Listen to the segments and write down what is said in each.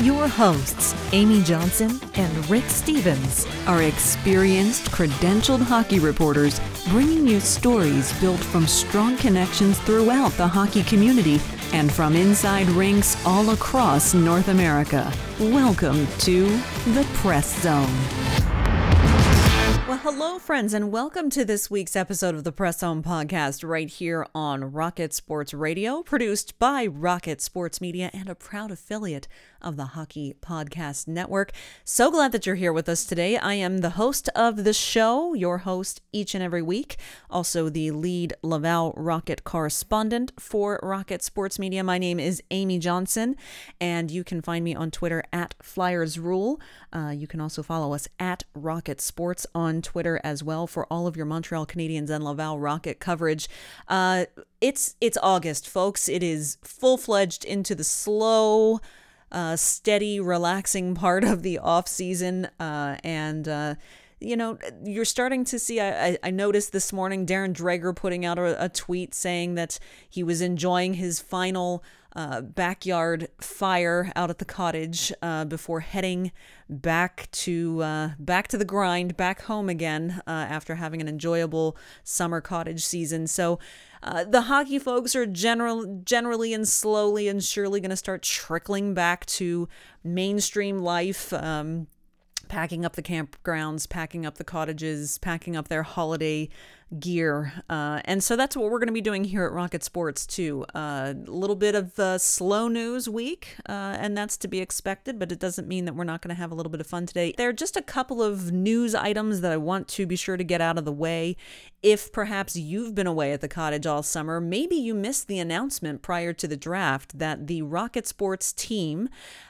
Your hosts, Amy Johnson and Rick Stevens, are experienced, credentialed hockey reporters bringing you stories built from strong connections throughout the hockey community and from inside rinks all across North America. Welcome to the Press Zone. Well, hello, friends, and welcome to this week's episode of the Press Zone podcast right here on Rocket Sports Radio, produced by Rocket Sports Media and a proud affiliate of the Hockey Podcast Network. So glad that you're here with us today. I am the host of the show, your host each and every week, also the lead Laval Rocket correspondent for Rocket Sports Media. My name is Amy Johnson, and you can find me on Twitter at Flyers Rule. Uh, you can also follow us at Rocket Sports on Twitter as well for all of your Montreal Canadiens and Laval Rocket coverage. Uh, it's it's August, folks. It is full fledged into the slow uh, steady, relaxing part of the off season, uh, and uh, you know you're starting to see. I, I noticed this morning Darren Dreger putting out a, a tweet saying that he was enjoying his final. Uh, backyard fire out at the cottage uh, before heading back to uh, back to the grind, back home again uh, after having an enjoyable summer cottage season. So uh, the hockey folks are general, generally and slowly and surely going to start trickling back to mainstream life. Um, packing up the campgrounds, packing up the cottages, packing up their holiday gear. Uh, and so that's what we're going to be doing here at Rocket Sports, too. A uh, little bit of uh, slow news week, uh, and that's to be expected, but it doesn't mean that we're not going to have a little bit of fun today. There are just a couple of news items that I want to be sure to get out of the way. If perhaps you've been away at the cottage all summer, maybe you missed the announcement prior to the draft that the Rocket Sports team,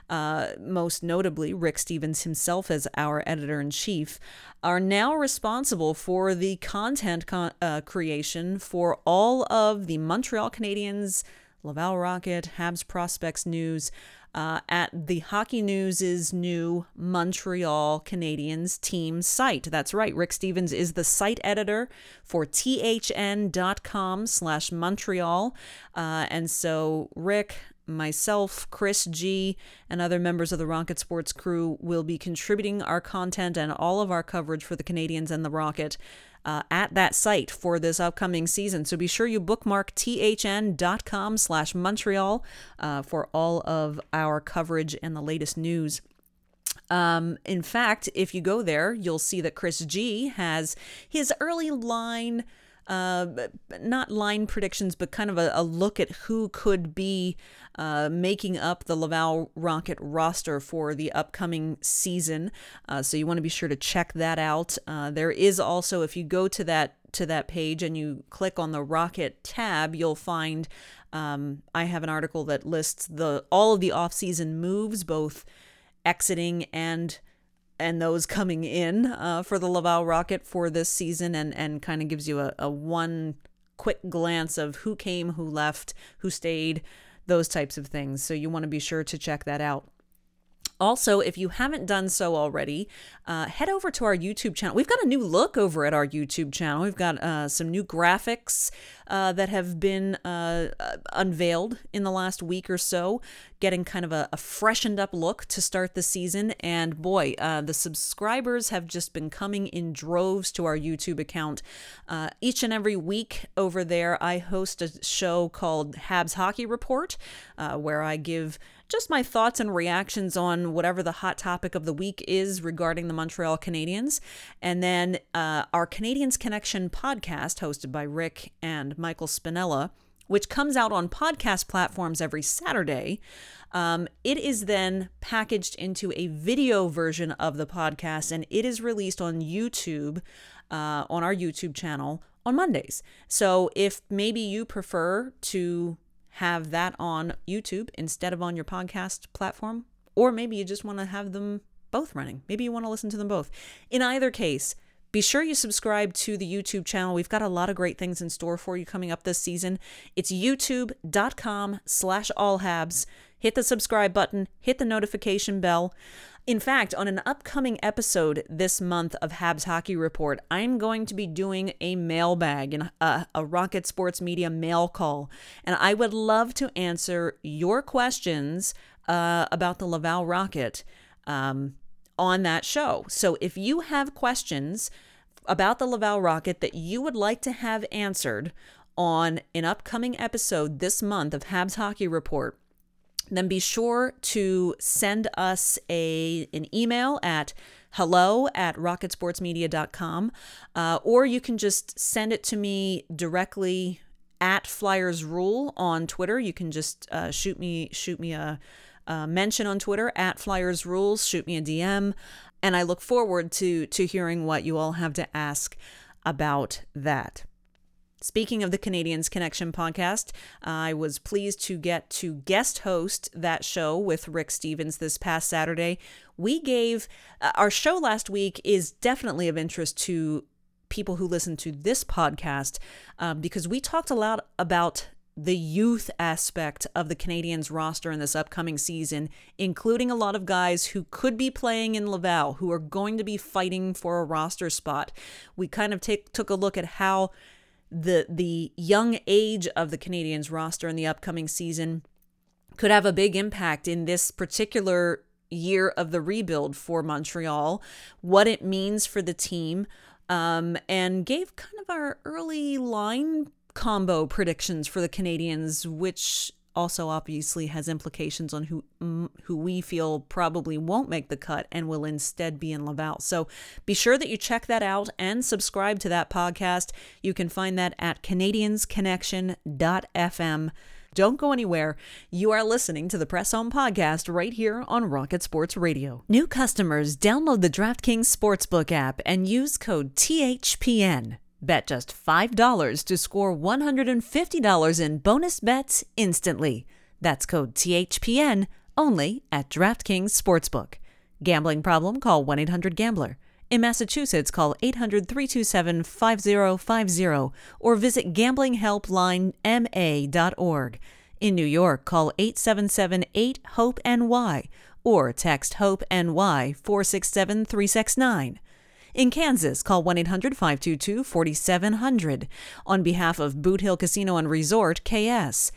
uh, most notably Rick Stevens himself as our editor in chief, are now responsible for the content con- uh, creation for all of the Montreal Canadiens, Laval Rocket, Habs Prospects News. Uh, at the Hockey News' new Montreal Canadiens team site. That's right. Rick Stevens is the site editor for thn.com slash Montreal. Uh, and so Rick, myself, Chris G, and other members of the Rocket Sports crew will be contributing our content and all of our coverage for the Canadiens and the Rocket uh, at that site for this upcoming season. So be sure you bookmark thn.com slash Montreal uh, for all of our coverage and the latest news. Um, in fact, if you go there, you'll see that Chris G has his early line uh, not line predictions, but kind of a, a look at who could be uh, making up the Laval Rocket roster for the upcoming season. Uh, so you want to be sure to check that out. Uh, there is also, if you go to that to that page and you click on the Rocket tab, you'll find um, I have an article that lists the all of the off-season moves, both exiting and and those coming in uh, for the Laval Rocket for this season, and and kind of gives you a, a one quick glance of who came, who left, who stayed, those types of things. So you want to be sure to check that out. Also, if you haven't done so already, uh, head over to our YouTube channel. We've got a new look over at our YouTube channel. We've got uh, some new graphics uh, that have been uh, unveiled in the last week or so. Getting kind of a, a freshened up look to start the season. And boy, uh, the subscribers have just been coming in droves to our YouTube account. Uh, each and every week over there, I host a show called Habs Hockey Report, uh, where I give just my thoughts and reactions on whatever the hot topic of the week is regarding the Montreal Canadiens. And then uh, our Canadiens Connection podcast, hosted by Rick and Michael Spinella, which comes out on podcast platforms every Saturday. Um, it is then packaged into a video version of the podcast and it is released on YouTube, uh, on our YouTube channel on Mondays. So if maybe you prefer to have that on YouTube instead of on your podcast platform, or maybe you just want to have them both running. Maybe you want to listen to them both. In either case, be sure you subscribe to the YouTube channel. We've got a lot of great things in store for you coming up this season. It's youtube.com slash allhabs. Hit the subscribe button, hit the notification bell. In fact, on an upcoming episode this month of Habs Hockey Report, I'm going to be doing a mailbag and a, a Rocket Sports Media mail call. And I would love to answer your questions uh, about the Laval Rocket um, on that show. So if you have questions about the Laval Rocket that you would like to have answered on an upcoming episode this month of Habs Hockey Report, then be sure to send us a an email at hello at rocketsportsmedia.com uh, or you can just send it to me directly at flyers rule on twitter you can just uh, shoot me shoot me a, a mention on twitter at flyers rules shoot me a dm and i look forward to to hearing what you all have to ask about that Speaking of the Canadiens Connection podcast, I was pleased to get to guest host that show with Rick Stevens this past Saturday. We gave uh, our show last week is definitely of interest to people who listen to this podcast um, because we talked a lot about the youth aspect of the Canadiens roster in this upcoming season, including a lot of guys who could be playing in Laval, who are going to be fighting for a roster spot. We kind of take, took a look at how the the young age of the Canadiens roster in the upcoming season could have a big impact in this particular year of the rebuild for Montreal, what it means for the team, um, and gave kind of our early line combo predictions for the Canadiens, which also obviously has implications on who who we feel probably won't make the cut and will instead be in Laval. So be sure that you check that out and subscribe to that podcast. You can find that at canadiensconnection.fm. Don't go anywhere. You are listening to the Press Zone podcast right here on Rocket Sports Radio. New customers download the DraftKings Sportsbook app and use code THPN. Bet just $5 to score $150 in bonus bets instantly. That's code THPN only at DraftKings Sportsbook. Gambling problem? Call 1 800 Gambler. In Massachusetts, call 800 327 5050 or visit gamblinghelplinema.org. In New York, call 877 8 HOPE NY or text HOPE NY 467 369. In Kansas, call 1 800 522 4700 on behalf of Boot Hill Casino and Resort, KS.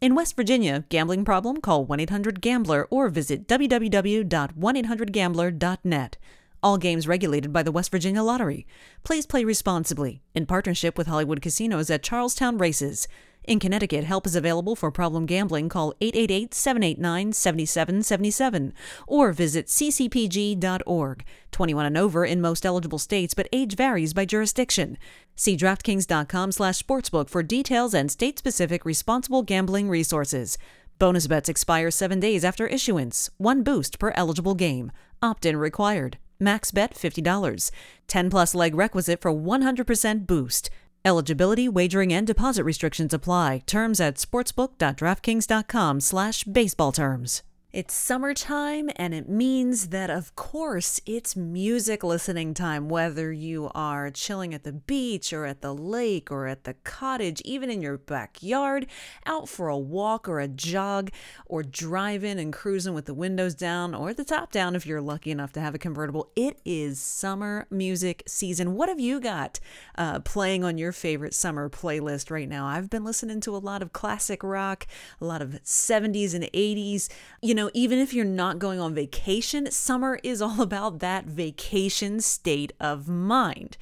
In West Virginia, gambling problem? Call 1 800 Gambler or visit www.1800Gambler.net. All games regulated by the West Virginia Lottery. Please play responsibly in partnership with Hollywood Casinos at Charlestown Races. In Connecticut, help is available for problem gambling. Call 888 789 7777 or visit ccpg.org. 21 and over in most eligible states, but age varies by jurisdiction. See DraftKings.com slash sportsbook for details and state specific responsible gambling resources. Bonus bets expire seven days after issuance. One boost per eligible game. Opt in required. Max bet $50. 10 plus leg requisite for 100% boost. Eligibility, wagering, and deposit restrictions apply. Terms at sportsbook.draftkings.com slash baseball terms. It's summertime, and it means that, of course, it's music listening time. Whether you are chilling at the beach, or at the lake, or at the cottage, even in your backyard, out for a walk or a jog, or driving and cruising with the windows down or the top down if you're lucky enough to have a convertible, it is summer music season. What have you got uh, playing on your favorite summer playlist right now? I've been listening to a lot of classic rock, a lot of 70s and 80s. You know, know, even if you're not going on vacation, summer is all about that vacation state of mind.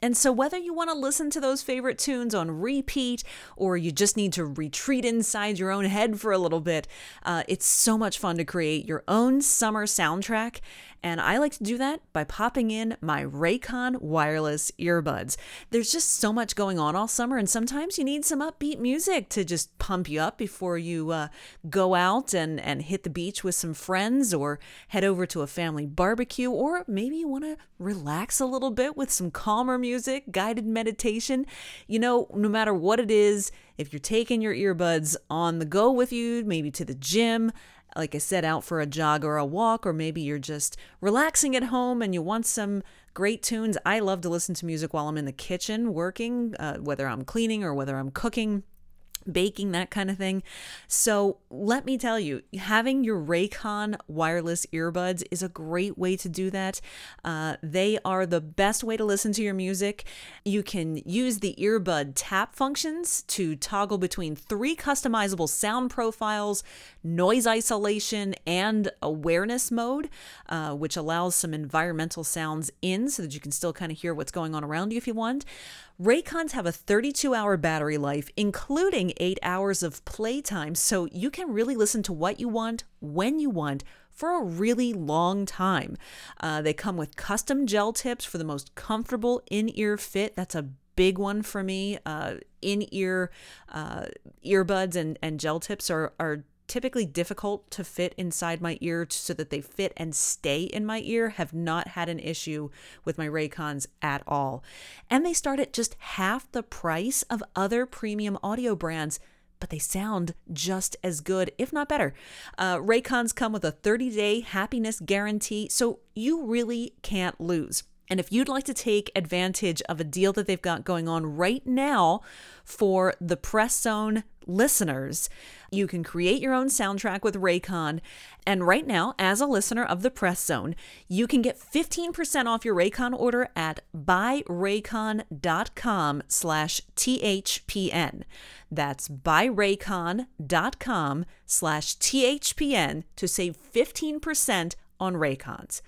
And so, whether you want to listen to those favorite tunes on repeat or you just need to retreat inside your own head for a little bit, uh, it's so much fun to create your own summer soundtrack. And I like to do that by popping in my Raycon wireless earbuds. There's just so much going on all summer, and sometimes you need some upbeat music to just pump you up before you uh, go out and, and hit the beach with some friends or head over to a family barbecue, or maybe you want to relax a little bit with some calmer music, guided meditation. You know, no matter what it is, if you're taking your earbuds on the go with you, maybe to the gym, like I said, out for a jog or a walk, or maybe you're just relaxing at home and you want some great tunes. I love to listen to music while I'm in the kitchen working, uh, whether I'm cleaning or whether I'm cooking baking, that kind of thing. So, let me tell you, having your Raycon wireless earbuds is a great way to do that. Uh, they are the best way to listen to your music. You can use the earbud tap functions to toggle between three customizable sound profiles, noise isolation, and awareness mode, uh, which allows some environmental sounds in so that you can still kind of hear what's going on around you if you want. Raycons have a 32 hour battery life, including eight hours of playtime, so you can really listen to what you want, when you want, for a really long time. Uh, they come with custom gel tips for the most comfortable in ear fit. That's a big one for me. Uh, in ear uh, earbuds and, and gel tips are, are typically difficult to fit inside my ear so that they fit and stay in my ear have not had an issue with my Raycons at all. And they start at just half the price of other premium audio brands but they sound just as good, if not better. Uh, Raycons come with a 30 day happiness guarantee, so you really can't lose. And if you'd like to take advantage of a deal that they've got going on right now for the Press Zone listeners, you can create your own soundtrack with Raycon. And right now, as a listener of the Press Zone, you can get 15% off your Raycon order at buyraycon.com slash THPN. That's buyraycon.com slash THPN to save 15% on Raycons.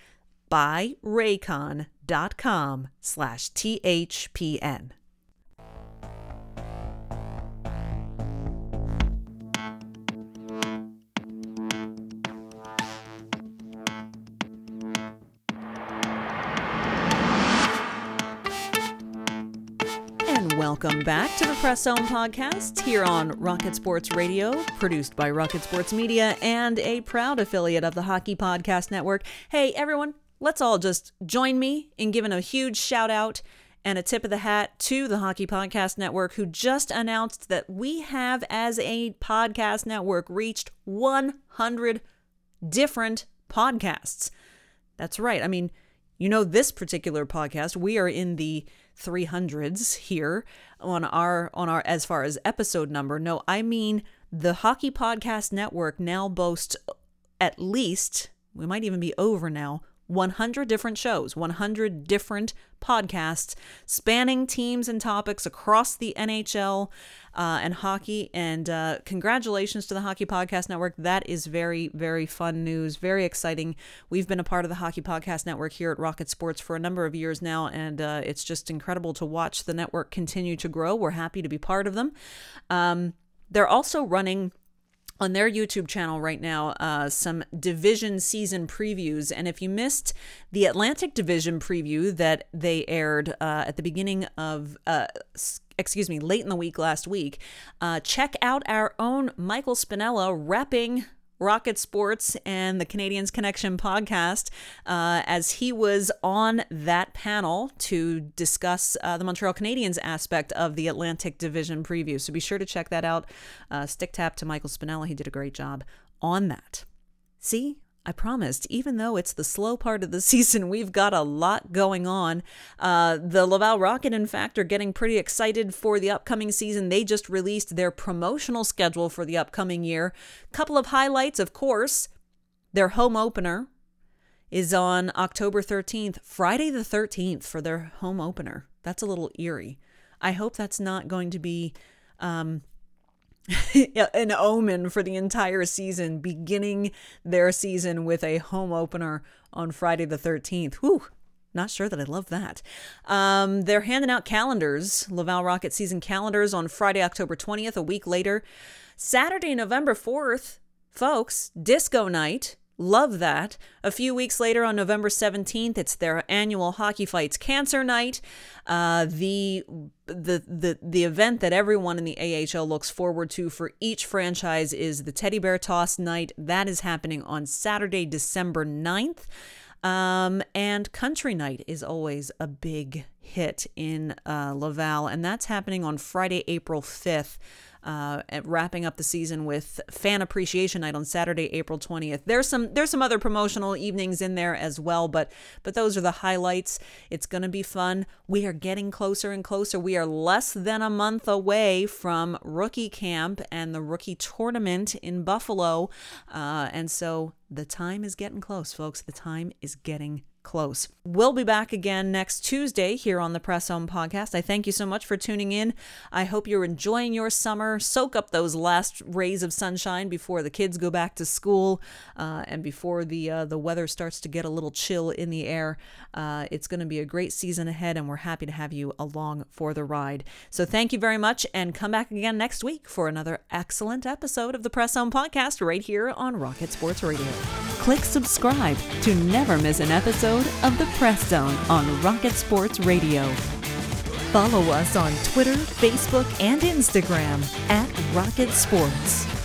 Buyraycon.com slash THPN. And welcome back to the Press Zone podcast here on Rocket Sports Radio, produced by Rocket Sports Media and a proud affiliate of the Hockey Podcast Network. Hey, everyone, let's all just join me in giving a huge shout out and a tip of the hat to the Hockey Podcast Network, who just announced that we have, as a podcast network, reached 100 different podcasts. That's right. I mean, you know, this particular podcast, we are in the 300s here on our on our as far as episode number. No, I mean the Hockey Podcast Network now boasts at least we might even be over now 100 different shows, 100 different podcasts spanning teams and topics across the NHL uh, and hockey. And uh, congratulations to the Hockey Podcast Network. That is very, very fun news, very exciting. We've been a part of the Hockey Podcast Network here at Rocket Sports for a number of years now, and uh, it's just incredible to watch the network continue to grow. We're happy to be part of them. Um, they're also running on their YouTube channel right now uh, some division season previews. And if you missed the Atlantic Division preview that they aired uh, at the beginning of, uh, excuse me, late in the week last week, uh, check out our own Michael Spinella repping Rocket Sports and the Canadiens Connection podcast uh, as he was on that panel to discuss uh, the Montreal Canadiens aspect of the Atlantic Division preview. So be sure to check that out. Uh, stick tap to Michael Spinella. He did a great job on that. See, I promised, even though it's the slow part of the season, we've got a lot going on. Uh, the Laval Rocket, in fact, are getting pretty excited for the upcoming season. They just released their promotional schedule for the upcoming year. Couple of highlights, of course, their home opener is on October 13th, Friday the 13th, for their home opener. That's a little eerie. I hope that's not going to be. Um, an omen for the entire season, beginning their season with a home opener on Friday the 13th. Whew, not sure that I love that. Um, they're handing out calendars, Laval Rocket season calendars on Friday, October 20th, a week later. Saturday, November 4th, folks, disco night Love that. A few weeks later, on November 17th, it's their annual Hockey Fights Cancer Night. Uh, the, the, the, the event that everyone in the AHL looks forward to for each franchise is the Teddy Bear Toss Night. That is happening on Saturday, December 9th. Um, and Country Night is always a big hit in uh, Laval, and that's happening on Friday, April 5th uh, wrapping up the season with Fan Appreciation Night on Saturday, April 20th. There's some there's some other promotional evenings in there as well, but but those are the highlights. It's going to be fun. We are getting closer and closer. We are less than a month away from rookie camp and the rookie tournament in Buffalo, uh, and so the time is getting close, folks. The time is getting close. We'll be back again next Tuesday here on the Press Zone Podcast. I thank you so much for tuning in. I hope you're enjoying your summer. Soak up those last rays of sunshine before the kids go back to school uh, and before the uh, the weather starts to get a little chill in the air. Uh, it's going to be a great season ahead, and we're happy to have you along for the ride. So thank you very much, and come back again next week for another excellent episode of the Press Zone Podcast right here on Rocket Sports Radio. Click subscribe to never miss an episode of the Press Zone on Rocket Sports Radio. Follow us on Twitter, Facebook, and Instagram at Rocket Sports.